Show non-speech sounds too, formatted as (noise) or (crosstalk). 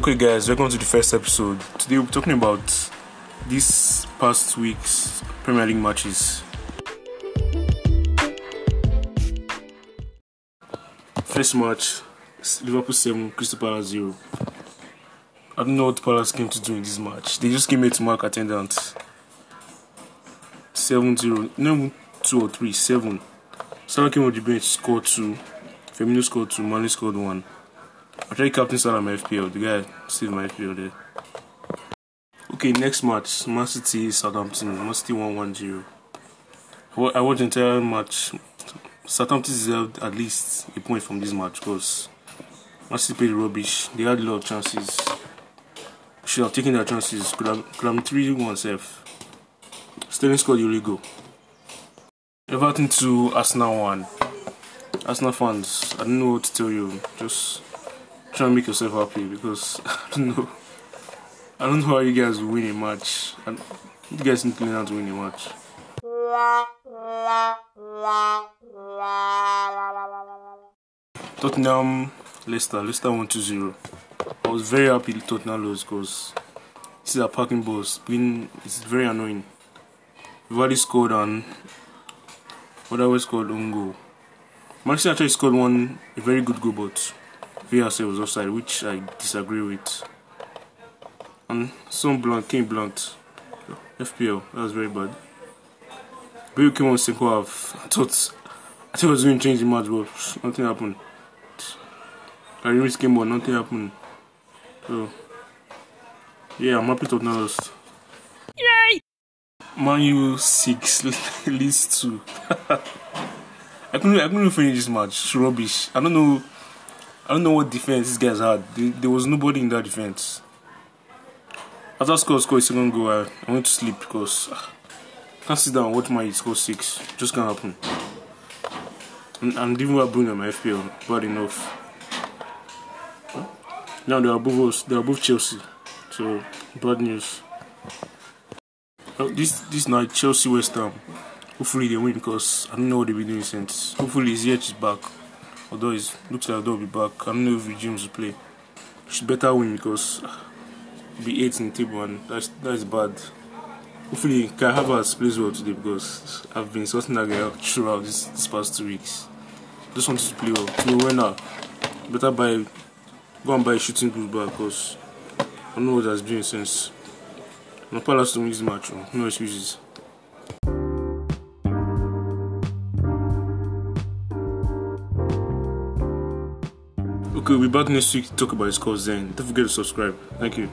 Okay, guys, welcome to the first episode. Today we're talking about this past week's Premier League matches. First match Liverpool 7, Crystal Palace 0. I don't know what Palace came to do in this match. They just came here to mark attendance. 7 0. No, 2 or 3, 7. Salah came on the bench, scored 2. Firmino scored 2. Mane scored 1. I tried captain Salah my FPL. The guy saved my FPL there. Okay, next match Man City Southampton. Man City 1 1 0. I watched the entire match. Southampton deserved at least a point from this match because Man City played rubbish. They had a lot of chances. Should have taken their chances. Could have, could have 3 1 safe. Sterling scored the goal. Everton to Arsenal 1. Arsenal fans, I don't know what to tell you. Just try and make yourself happy because (laughs) I don't know. I don't know how you guys win a match. And you guys need to learn how to win a match. Tottenham, Leicester, Leicester 1 2 0. I was very happy Tottenham lost because this is a parking boss. Being it's very annoying. Already scored and what I was called Ungo. Manchester actually scored one a very good goal, but VRC was offside, which I disagree with. And some blunt came blunt. FPL, that was very bad. Bale came on second half. I thought I thought I was going to change the match, but nothing happened. I risk came on, nothing happened. So yeah, I'm happy to not lost. Yay! Man U six (laughs) Leeds two. (laughs) I couldn't I couldn't finish this match. It's rubbish. I don't know I don't know what defense these guys had. there was nobody in that defense. After score score second goal, I, went to sleep because uh, I can't sit down and watch my score six. Just can't happen. And, and even with Bruno my FPL, bad enough. Now they are both us, they are both Chelsea. So bad news. This this night Chelsea West Ham. Hopefully they win because I don't know what they've been doing since. Hopefully Ziyech is back. Although it looks like they'll be back. I don't know if James will play. Should better win because be eight in the table and that's that's bad. Hopefully Kai Havertz plays well today because I've been sorting that guy out throughout this, this past two weeks. Just wanted to play well. To win now. Better buy go and buy a shooting boot back because I don't know what that's been since. No Palace to win this match, no excuses. Okay, we'll be back next week to talk about his scores then. Don't forget to subscribe. Thank you.